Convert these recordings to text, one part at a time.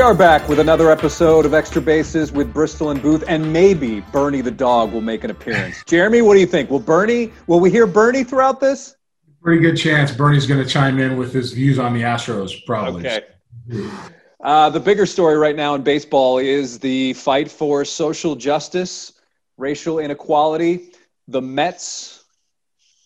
We are back with another episode of Extra Bases with Bristol and Booth, and maybe Bernie the dog will make an appearance. Jeremy, what do you think? Will Bernie? Will we hear Bernie throughout this? Pretty good chance Bernie's going to chime in with his views on the Astros, probably. Okay. Uh, the bigger story right now in baseball is the fight for social justice, racial inequality. The Mets,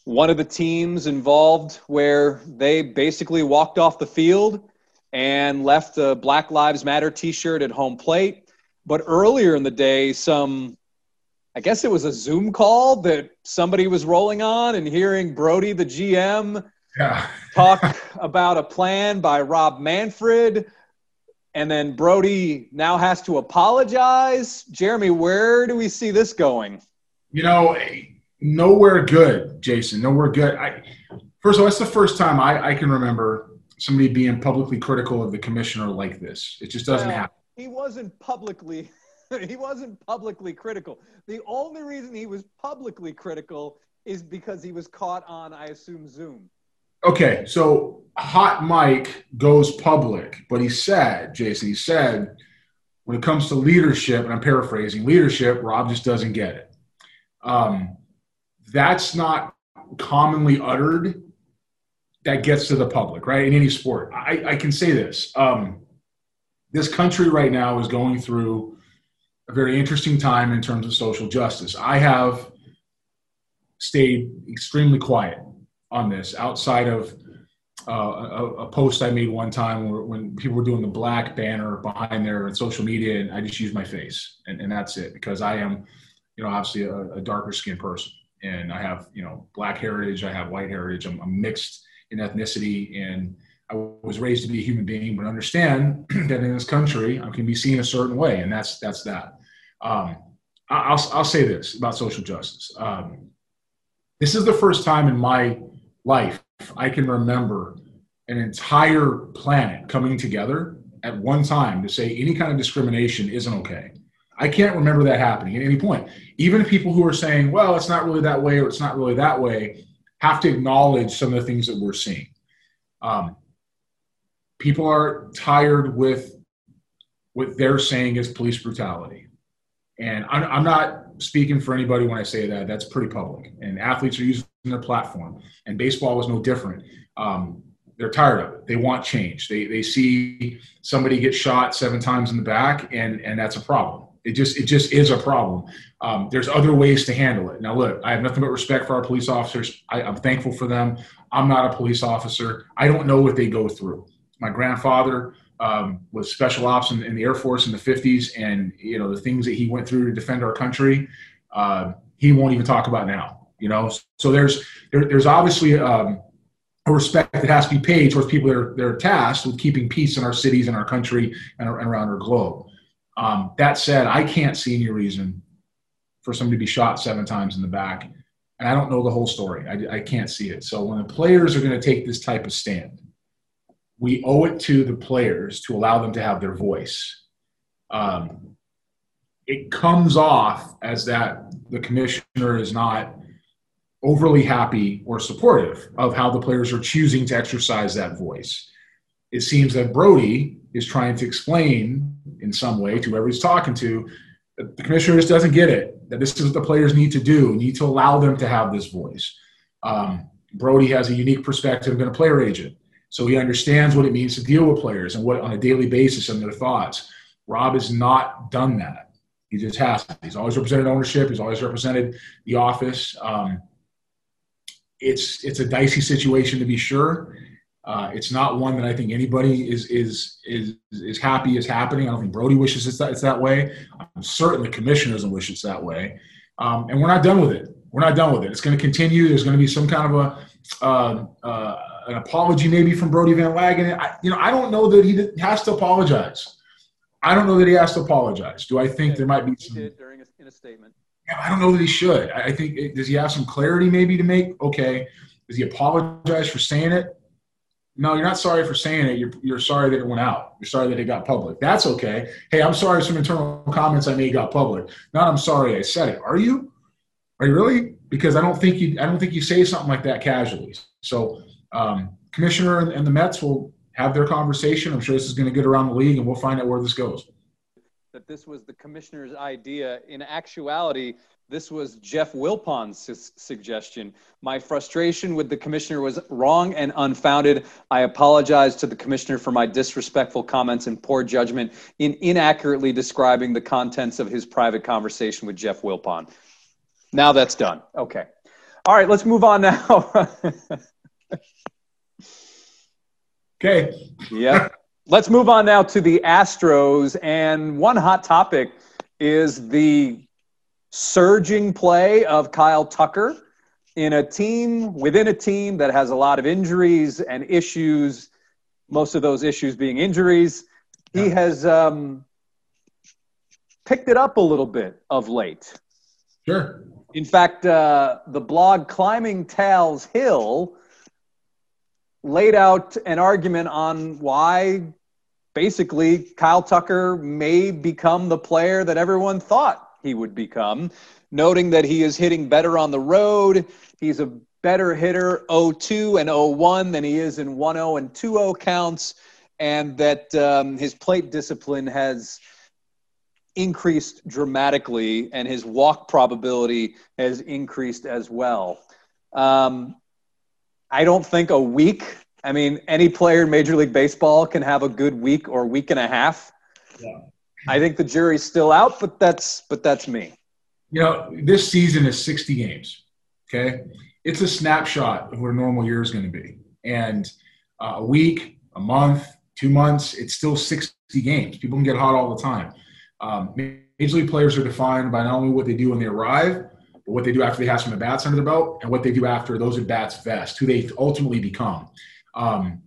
one of the teams involved, where they basically walked off the field and left a Black Lives Matter t shirt at home plate. But earlier in the day, some, I guess it was a Zoom call that somebody was rolling on and hearing Brodie, the GM, Yeah. talk about a plan by Rob Manfred. And then Brodie now has to apologize. Jeremy, where do we see this going? You know, nowhere good, Jason. Nowhere good. I, first of all, that's the first time I, I can remember somebody being publicly critical of the commissioner like this. It just doesn't Well, happen. He wasn't publicly he wasn't publicly critical. The only reason he was publicly critical is because he was caught on, I assume, Zoom. Okay, so Hot mic goes public, but he said, Jason, he said, when it comes to leadership, and I'm paraphrasing, leadership, Rob just doesn't get it. Um, that's not commonly uttered. That gets to the public, right? In any sport, I, I can say this: um, this country right now is going through a very interesting time in terms of social justice. I have stayed extremely quiet on this outside of uh, a, a post I made one time where, when people were doing the black banner behind their social media, and I just use my face, and, and that's it because I am, you know, obviously a, a darker skinned person, and I have, you know, black heritage, I have white heritage, I'm, I'm mixed in ethnicity, and I was raised to be a human being, but understand that in this country I can be seen a certain way, and that's that's that. Um, I'll I'll say this about social justice. Um, this is the first time in my life I can remember an entire planet coming together at one time to say any kind of discrimination isn't okay. I can't remember that happening at any point. Even people who are saying, well, it's not really that way or it's not really that way, have to acknowledge some of the things that we're seeing. Um, people are tired with what they're saying is police brutality. And I'm, I'm not speaking for anybody when I say that. That's pretty public. And athletes are using their platform. And baseball was no different. Um, they're tired of it. They want change. They, they see somebody get shot seven times in the back, and, and that's a problem. It just it just is a problem. Um, there's other ways to handle it. Now, look, I have nothing but respect for our police officers. I, I'm thankful for them. I'm not a police officer. I don't know what they go through. My grandfather um, was special ops in, in, the Air Force in the 50s, and you know the things that he went through to defend our country, uh, he won't even talk about now. You know, so there's there, there's obviously um, a respect that has to be paid towards people that are, that are tasked with keeping peace in our cities and our country and, and around our globe. Um, that said, I can't see any reason for somebody to be shot seven times in the back, and I don't know the whole story. I, I can't see it. So when the players are going to take this type of stand we owe it to the players to allow them to have their voice. Um, it comes off as that the commissioner is not overly happy or supportive of how the players are choosing to exercise that voice. It seems that Brodie is trying to explain in some way to whoever he's talking to the commissioner just doesn't get it, that this is what the players need to do, need to allow them to have this voice. Um, Brodie has a unique perspective, been a player agent. So he understands what it means to deal with players and what on a daily basis and their thoughts. Rob has not done that. He just has. He's always represented ownership. He's always represented the office. Um, it's it's a dicey situation to be sure. Uh, it's not one that I think anybody is is is is happy is happening. I don't think Brodie wishes it's that, it's that way. I'm certain the commissioner doesn't wish it's that way. Um, and we're not done with it. We're not done with it. It's going to continue. There's going to be some kind of a uh, uh, an apology maybe from Brodie Van Wagenen. I, you know, I don't know that he has to apologize. I don't know that he has to apologize. Do I think Yeah, there might be some? did during a, in a statement. Yeah, I don't know that he should. I think does he have some clarity maybe to make? Okay, does he apologize for saying it? No, you're not sorry for saying it. You're, you're sorry that it went out. You're sorry that it got public. That's okay. Hey, I'm sorry some internal comments I made got public. Not I'm sorry I said it. Are you? Are you really? Because I don't think you I don't think you say something like that casually. So um, commissioner and, and the Mets will have their conversation. I'm sure this is going to get around the league, and we'll find out where this goes. That this was the commissioner's idea. In actuality, this was Jeff Wilpon's su- suggestion. My frustration with the commissioner was wrong and unfounded. I apologize to the commissioner for my disrespectful comments and poor judgment in inaccurately describing the contents of his private conversation with Jeff Wilpon. Now that's done. Okay. All right, let's move on now. okay. yeah. let's move on now to the Astros. And one hot topic is the surging play of Kyle Tucker in a team within a team that has a lot of injuries and issues, most of those issues being injuries. He has um, picked it up a little bit of late. Sure. In fact, uh, the blog Climbing Tal's Hill laid out an argument on why basically Kyle Tucker may become the player that everyone thought he would become, noting that he is hitting better on the road. He's a better hitter 0-2 and 0-1 than he is in 1-0 and 2-0 counts, and that um, his plate discipline has increased dramatically, and his walk probability has increased as well. Um, I don't think a week. I mean, any player in Major League Baseball can have a good week or week and a half. Yeah. I think the jury's still out, but that's but that's me. You know, this season is 60 games. Okay, it's a snapshot of what a normal year is going to be, and uh, a week, a month, two months, it's still 60 games. People can get hot all the time. Um, major league players are defined by not only what they do when they arrive, but what they do after they have some at bats under the belt, and what they do after those at bats vest, who they ultimately become. Um,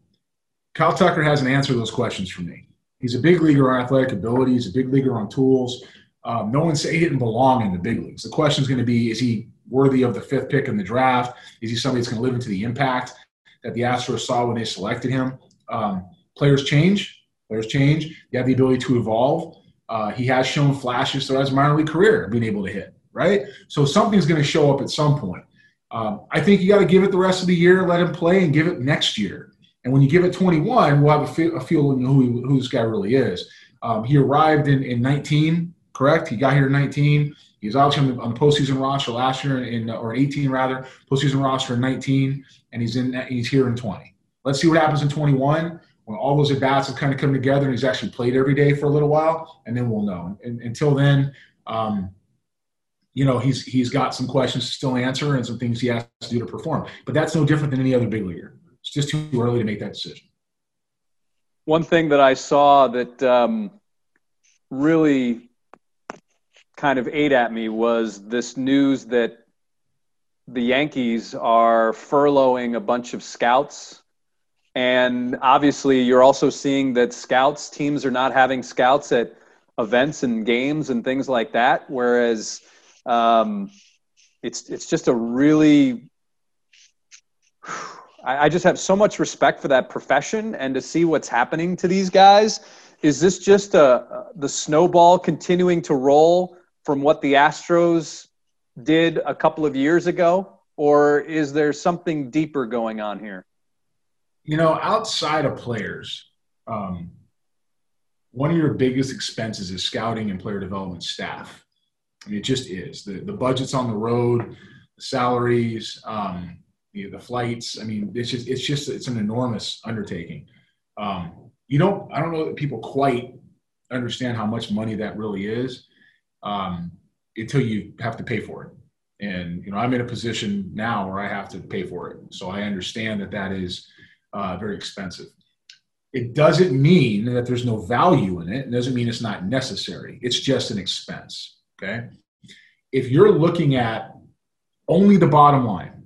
Kyle Tucker hasn't answered those questions for me. He's a big leaguer on athletic ability. He's a big leaguer on tools. Um, no one say he didn't belong in the big leagues. The question is going to be: Is he worthy of the fifth pick in the draft? Is he somebody that's going to live into the impact that the Astros saw when they selected him? Um, players change. Players change. You have the ability to evolve. Uh, he has shown flashes throughout his minor league career being able to hit. Right. So something's going to show up at some point. Um, I think you got to give it the rest of the year, let him play, and give it next year. And when you give it 21, we'll have a, feel, a feeling who, who this guy really is. Um, he arrived in, in 19, correct? He got here in 19. He was obviously on the, on the postseason roster last year, in or 18 rather, postseason roster in 19, and he's in he's here in 20. Let's see what happens in 21 when all those at bats have kind of come together and he's actually played every day for a little while, and then we'll know. And, until then, um, you know, he's he's got some questions to still answer and some things he has to do to perform. But that's no different than any other big leaguer. It's just too early to make that decision. One thing that I saw that um, really kind of ate at me was this news that the Yankees are furloughing a bunch of scouts. And obviously, you're also seeing that scouts, teams are not having scouts at events and games and things like that. Whereas um, it's, it's just a really I, I just have so much respect for that profession and to see what's happening to these guys. Is this just a, the snowball continuing to roll from what the Astros did a couple of years ago? Or is there something deeper going on here? You know, outside of players, um, one of your biggest expenses is scouting and player development staff. I mean, it just is. The, the budget's on the road, the salaries, um, the, flights. I mean, it's just it's just it's an enormous undertaking. Um, you don't I don't know that people quite understand how much money that really is um, until you have to pay for it. And you know, I'm in a position now where I have to pay for it, so I understand that that is uh, very expensive. It doesn't mean that there's no value in it. It doesn't mean it's not necessary. It's just an expense. Okay. If you're looking at only the bottom line,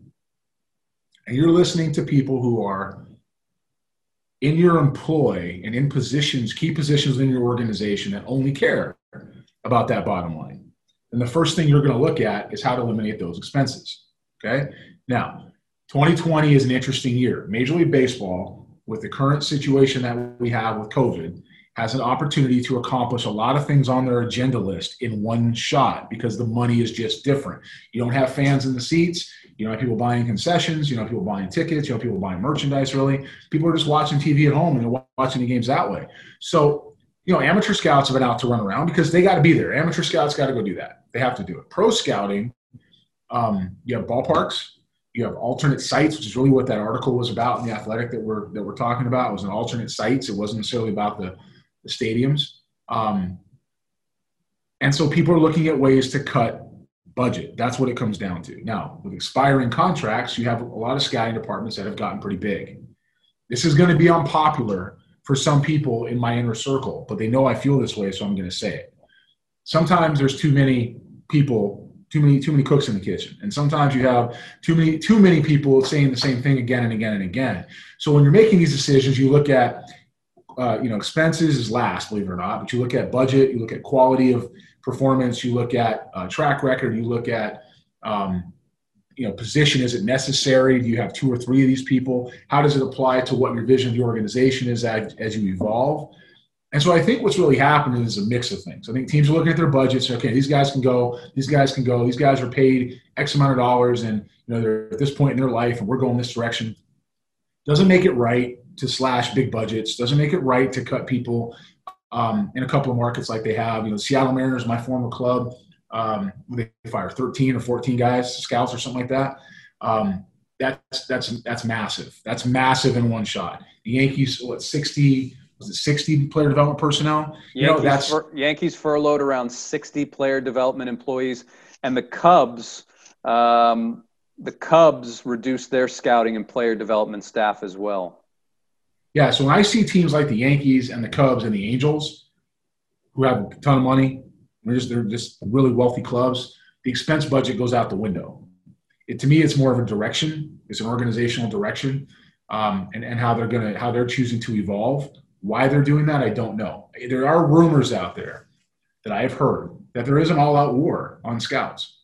and you're listening to people who are in your employ and in positions, key positions in your organization that only care about that bottom line. And the first thing you're going to look at is how to eliminate those expenses. Okay. Now, 2020 is an interesting year. Major League Baseball, with the current situation that we have with COVID, has an opportunity to accomplish a lot of things on their agenda list in one shot because the money is just different. You don't have fans in the seats. You don't people buying concessions. You don't people buying tickets. You don't people buying merchandise, really. People are just watching TV at home and they're watching the games that way. So, you know, amateur scouts have been out to run around because they got to be there. Amateur scouts got to go do that. They have to do it. Pro scouting, um, you have ballparks, you have alternate sites, which is really what that article was about in the athletic that we're that we're talking about. It was an alternate sites. It wasn't necessarily about the, the stadiums. Um, and so people are looking at ways to cut budget. That's what it comes down to. Now, with expiring contracts, you have a lot of scouting departments that have gotten pretty big. This is going to be unpopular for some people in my inner circle, but they know I feel this way, so I'm going to say it. Sometimes there's too many people too many too many cooks in the kitchen and sometimes you have too many too many people saying the same thing again and again and again so when you're making these decisions you look at uh, you know expenses is last believe it or not but you look at budget you look at quality of performance you look at uh, track record you look at um, you know position is it necessary do you have two or three of these people how does it apply to what your vision of the organization is as, as you evolve and so I think what's really happening is a mix of things. I think teams are looking at their budgets. Okay, these guys can go. These guys can go. These guys are paid X amount of dollars, and you know they're at this point in their life, and we're going this direction. Doesn't make it right to slash big budgets. Doesn't make it right to cut people um, in a couple of markets like they have. You know, Seattle Mariners, my former club, um, they fire 13 or 14 guys, scouts or something like that. Um, that's that's that's massive. That's massive in one shot. The Yankees, what 60 was it 60 player development personnel? You Yankees, know, that's fur- Yankees furloughed around 60 player development employees, and the Cubs, um, the Cubs reduced their scouting and player development staff as well. Yeah, so when I see teams like the Yankees and the Cubs and the Angels, who have a ton of money, they're just, they're just really wealthy clubs. The expense budget goes out the window. It, to me, it's more of a direction. It's an organizational direction, um, and, and how they're gonna how they're choosing to evolve. Why they're doing that, I don't know. There are rumors out there that I have heard that there is an all out war on scouts.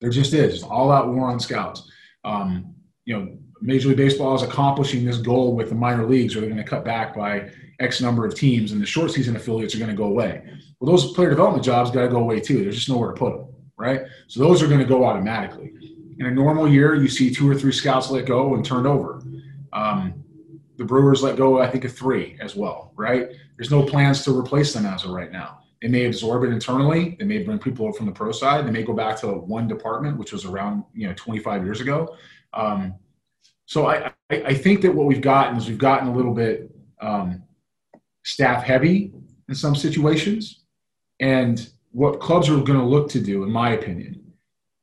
There just is, all out war on scouts. Um, you know, Major League Baseball is accomplishing this goal with the minor leagues, where they're going to cut back by X number of teams, and the short season affiliates are going to go away. Well, those player development jobs got to go away too. There's just nowhere to put them, right? So those are going to go automatically. In a normal year, you see two or three scouts let go and turned over. Um, the Brewers let go, I think, of three as well, right? There's no plans to replace them as of right now. They may absorb it internally. They may bring people from the pro side. They may go back to one department, which was around you know 25 years ago. Um, so I, I, think that what we've gotten is we've gotten a little bit um, staff heavy in some situations, and what clubs are going to look to do, in my opinion,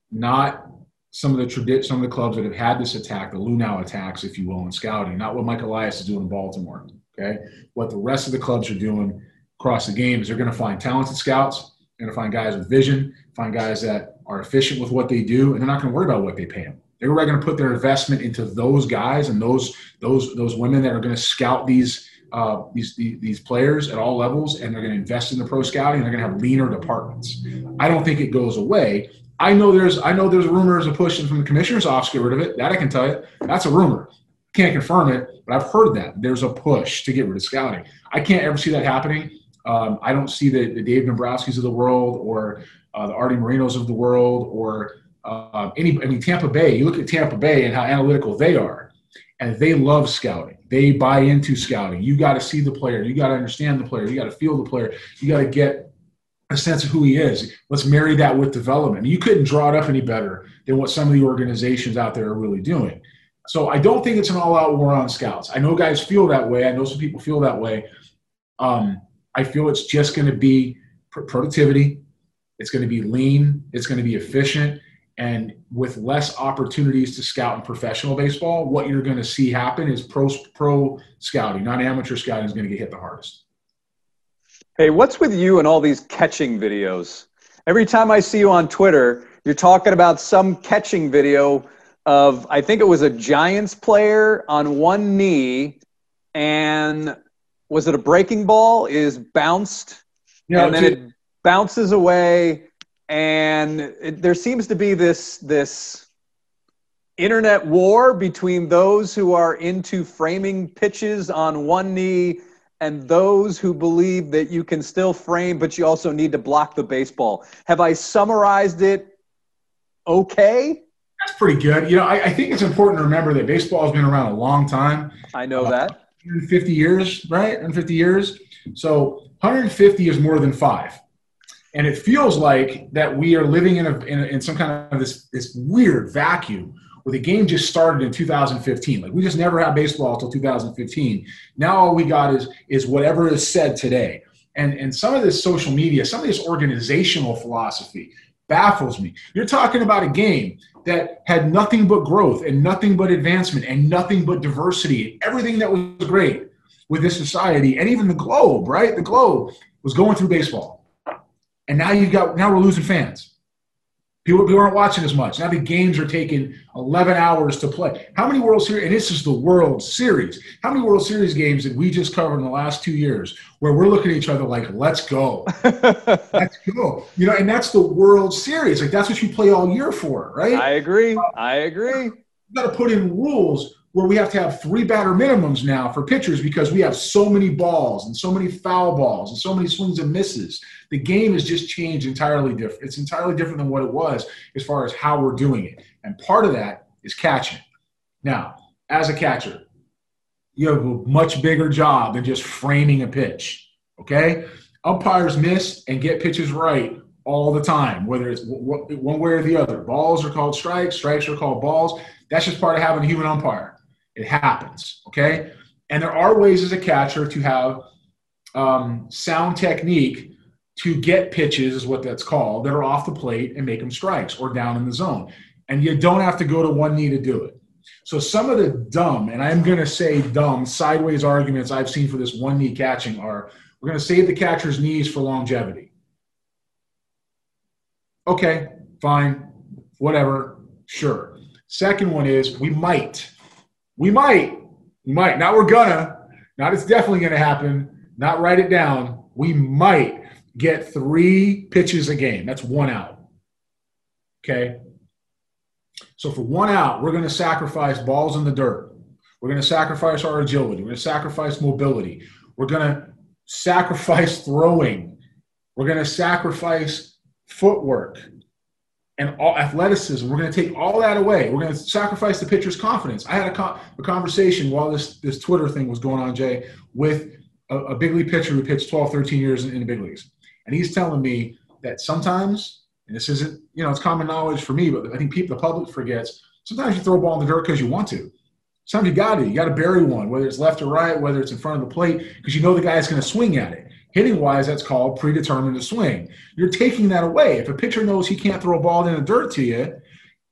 not some of the tradi- some of the clubs that have had this attack, the Luhnow attacks, if you will, in scouting, not what Mike Elias is doing in Baltimore. Okay, what the rest of the clubs are doing across the game is they're going to find talented scouts, they're going to find guys with vision, find guys that are efficient with what they do, and they're not going to worry about what they pay them. They're going to put their investment into those guys and those those those women that are going to scout these uh, these, these, players at all levels, and they're going to invest in the pro scouting. And they're going to have leaner departments. I don't think it goes away. I know there's I know there's rumors of pushing from the commissioner's office to get rid of it. That I can tell you. That's a rumor. Can't confirm it, but I've heard that there's a push to get rid of scouting. I can't ever see that happening. Um, I don't see the, the Dave Dombrowski's of the world or uh, the Arte Morenos of the world or uh, any. I mean, Tampa Bay. You look at Tampa Bay and how analytical they are, and they love scouting. They buy into scouting. You got to see the player. You got to understand the player. You got to feel the player. You got to get a sense of who he is. Let's marry that with development. You couldn't draw it up any better than what some of the organizations out there are really doing. So I don't think it's an all-out war on scouts. I know guys feel that way. I know some people feel that way. Um, I feel it's just going to be productivity. It's going to be lean. It's going to be efficient. And with less opportunities to scout in professional baseball, what you're going to see happen is pro pro scouting, not amateur scouting, is going to get hit the hardest. Hey, what's with you and all these catching videos? Every time I see you on Twitter, you're talking about some catching video of, I think it was a Giants player on one knee, and was it a breaking ball? Is bounced, yeah, and then it bounces away, and it, there seems to be this this internet war between those who are into framing pitches on one knee and those who believe that you can still frame, but you also need to block the baseball. Have I summarized it okay? That's pretty good. You know, I, I think it's important to remember that baseball has been around a long time. I know uh, that. 150 years, right? 150 years. So 150 is more than five. And it feels like that we are living in, a, in, in some kind of this, this weird vacuum where the game just started in 2015. Like we just never had baseball until 2015. Now all we got is is whatever is said today. And and some of this social media, some of this organizational philosophy baffles me. You're talking about a game that had nothing but growth and nothing but advancement and nothing but diversity and everything that was great with this society and even the globe, right? The globe was going through baseball. And now you've got now we're losing fans. People, people aren't watching as much. Now the games are taking 11 hours to play. How many World Series, and this is the World Series, how many World Series games did we just cover in the last two years where we're looking at each other like, let's go. let's go. You know, and that's the World Series. Like that's what you play all year for, right? I agree. Uh, I agree. You got to put in rules where we have to have three batter minimums now for pitchers because we have so many balls and so many foul balls and so many swings and misses. The game has just changed entirely different. It's entirely different than what it was as far as how we're doing it. And part of that is catching. Now, as a catcher, you have a much bigger job than just framing a pitch. Okay? Umpires miss and get pitches right all the time, whether it's one way or the other. Balls are called strikes, strikes are called balls. That's just part of having a human umpire. It happens, okay? And there are ways as a catcher to have um, sound technique to get pitches, is what that's called, that are off the plate and make them strikes or down in the zone. And you don't have to go to one knee to do it. So some of the dumb, and I'm going to say dumb, sideways arguments I've seen for this one knee catching are we're going to save the catcher's knees for longevity. Okay, fine, whatever, sure. Second one is we might. We might. We might. Not we're gonna. Not it's definitely gonna happen. Not write it down. We might get three pitches a game. That's one out. Okay. So for one out, we're to sacrifice balls in the dirt. We're to sacrifice our agility. We're to sacrifice mobility. We're to sacrifice throwing. We're to sacrifice footwork and all athleticism. We're going to take all that away. We're going to sacrifice the pitcher's confidence. I had a, a conversation while this, this Twitter thing was going on, Jay, with a, a big league pitcher who pitched 12, 13 years in, in the big leagues. And he's telling me that sometimes, and this isn't, you know, it's common knowledge for me, but I think people, the public forgets, sometimes you throw a ball in the dirt because you want to. Sometimes you got to. You got to bury one, whether it's left or right, whether it's in front of the plate, because you know the guy's going to swing at it. Hitting wise, that's called predetermined to swing. You're taking that away. If a pitcher knows he can't throw a ball in the dirt to you,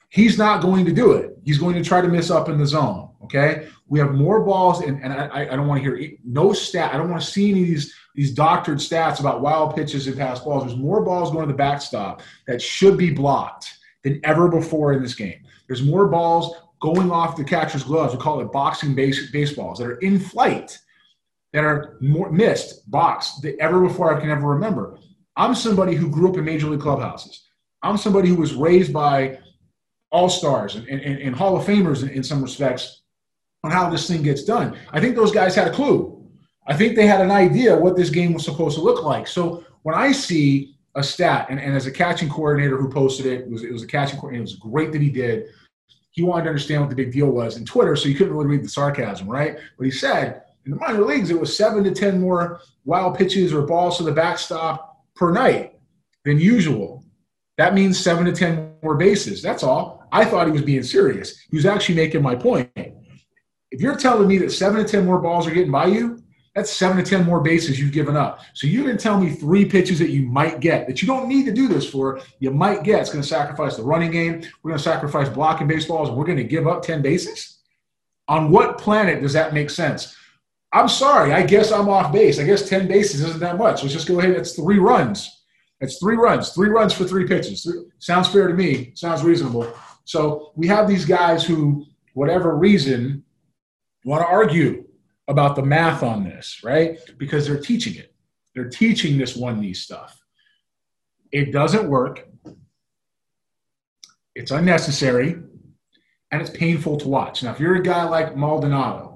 he's not going to do it. He's going to try to miss up in the zone. Okay. We have more balls, and, and I, I don't want to hear no stat. I don't want to see any of these these doctored stats about wild pitches and pass balls. There's more balls going to the backstop that should be blocked than ever before in this game. There's more balls going off the catcher's gloves. We call it boxing base, baseballs that are in flight that are more missed, boxed, that ever before I can ever remember. I'm somebody who grew up in major league clubhouses. I'm somebody who was raised by all stars and, and, and Hall of Famers in, in some respects on how this thing gets done. I think those guys had a clue. I think they had an idea what this game was supposed to look like. So when I see a stat, and, and as a catching coordinator who posted it, it was, it was a catching coordinator, it was great that he did. He wanted to understand what the big deal was in Twitter, so you couldn't really read the sarcasm, right? But he said, in the minor leagues, it was seven to 10 more wild pitches or balls to the backstop per night than usual. That means seven to 10 more bases. That's all. I thought he was being serious. He was actually making my point. If you're telling me that seven to 10 more balls are getting by you, that's seven to 10 more bases you've given up. So you can tell me three pitches that you might get that you don't need to do this for. You might get. It's going to sacrifice the running game. We're going to sacrifice blocking baseballs, and we're going to give up 10 bases? On what planet does that make sense? I'm sorry. I guess I'm off base. I guess 10 bases isn't that much. Let's just go ahead. That's three runs. That's three runs. Three runs for three pitches. Sounds fair to me. Sounds reasonable. So we have these guys who, whatever reason, want to argue about the math on this, right? Because they're teaching it. They're teaching this one knee stuff. It doesn't work. It's unnecessary and it's painful to watch. Now, if you're a guy like Maldonado,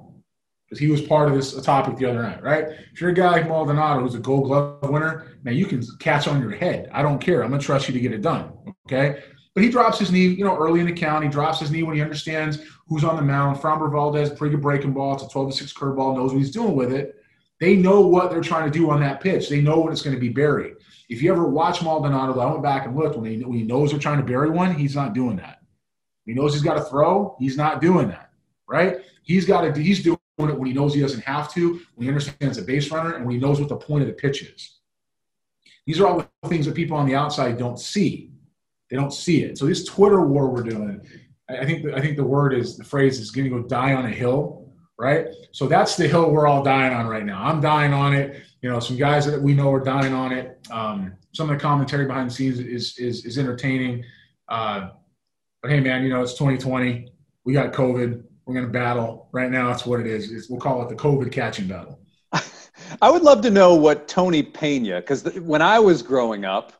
because he was part of this topic the other night, right? If you're a guy like Maldonado who's a Gold Glove winner, now you can catch on your head. I don't care. I'm gonna trust you to get it done. Okay. But he drops his knee, you know, early in the count. He drops his knee when he understands who's on the mound. Framber Valdez, pretty good breaking ball. It's a 12 to 6 curveball, knows what he's doing with it. They know what they're trying to do on that pitch. They know when it's going to be buried. If you ever watch Maldonado, I went back and looked when he, when he knows they're trying to bury one, he's not doing that. He knows he's got to throw, he's not doing that, right? He's got to, he's doing when he knows he doesn't have to, when he understands a base runner, and when he knows what the point of the pitch is. These are all the things that people on the outside don't see. They don't see it. So this Twitter war we're doing, I think I think the word is the phrase is going to go die on a hill, right? So that's the hill we're all dying on right now. I'm dying on it. You know, some guys that we know are dying on it. Um, some of the commentary behind the scenes is is, is entertaining. Uh, but hey, man, you know it's 2020. We got COVID. We're going to battle right now. That's what it is. It's, we'll call it the COVID catching battle. I would love to know what Tony Pena, because when I was growing up,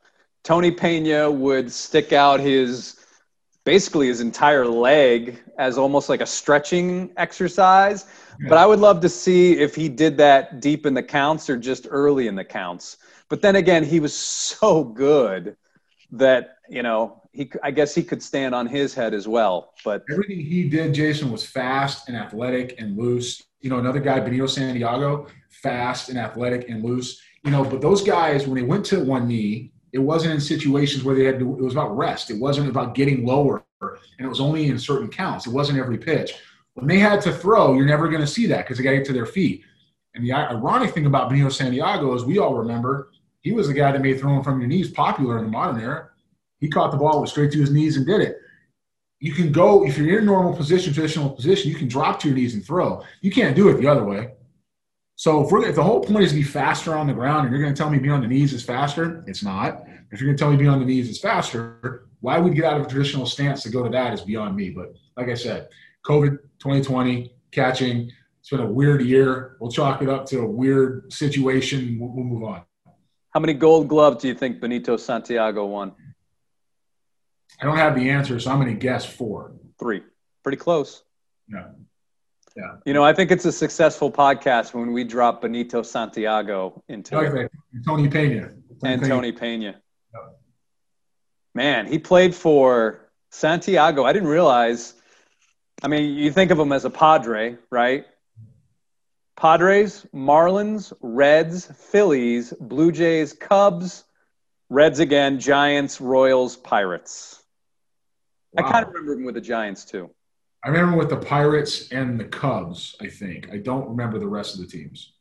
Tony Pena would stick out his basically his entire leg as almost like a stretching exercise. Yeah. But I would love to see if he did that deep in the counts or just early in the counts. But then again, he was so good that, you know, he I guess he could stand on his head as well. But everything he did, Jason, was fast and athletic and loose. You know, another guy, Benito Santiago, fast and athletic and loose. You know, but those guys, when they went to one knee, it wasn't in situations where they had to, it was about rest. It wasn't about getting lower, and it was only in certain counts. It wasn't every pitch. When they had to throw, you're never going to see that because they got to get to their feet. And the ironic thing about Benito Santiago is we all remember he was the guy that made throwing from your knees popular in the modern era. He caught the ball, went straight to his knees, and did it. You can go if you're in a normal position, traditional position. You can drop to your knees and throw. You can't do it the other way. So if, if, the whole point is to be faster on the ground and you're going to tell me be on the knees is faster, it's not. If you're going to tell me be on the knees is faster, why we'd get out of a traditional stance to go to that is beyond me. But like I said, COVID 2020, catching, it's been a weird year. We'll chalk it up to a weird situation. We'll, we'll move on. How many gold gloves do you think Benito Santiago won? I don't have the answer, so I'm going to guess four. Three. Pretty close. Yeah. Yeah. You know, I think it's a successful podcast when we drop Benito Santiago into okay. Tony Pena. Tony and Pena. Tony Pena. Man, he played for Santiago. I didn't realize. I mean, you think of him as a Padre, right? Padres, Marlins, Reds, Phillies, Blue Jays, Cubs, Reds again, Giants, Royals, Pirates. Wow. I kind of remember him with the Giants too. I remember with the Pirates and the Cubs, I think. I don't remember the rest of the teams.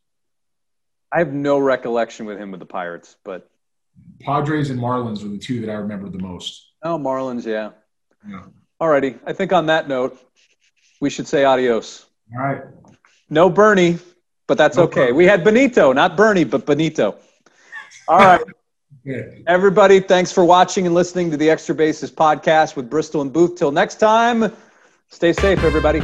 I have no recollection with him with the Pirates, but Padres and Marlins were the two that I remember the most. Oh, Marlins, yeah. Yeah. All righty. I think on that note, we should say adios. All right. No Bernie, but that's no okay. Problem. We had Benito, not Bernie, but Benito. All right. Everybody, thanks for watching and listening to the Extra Bases podcast with Bristol and Booth. Till next time. Stay safe, everybody.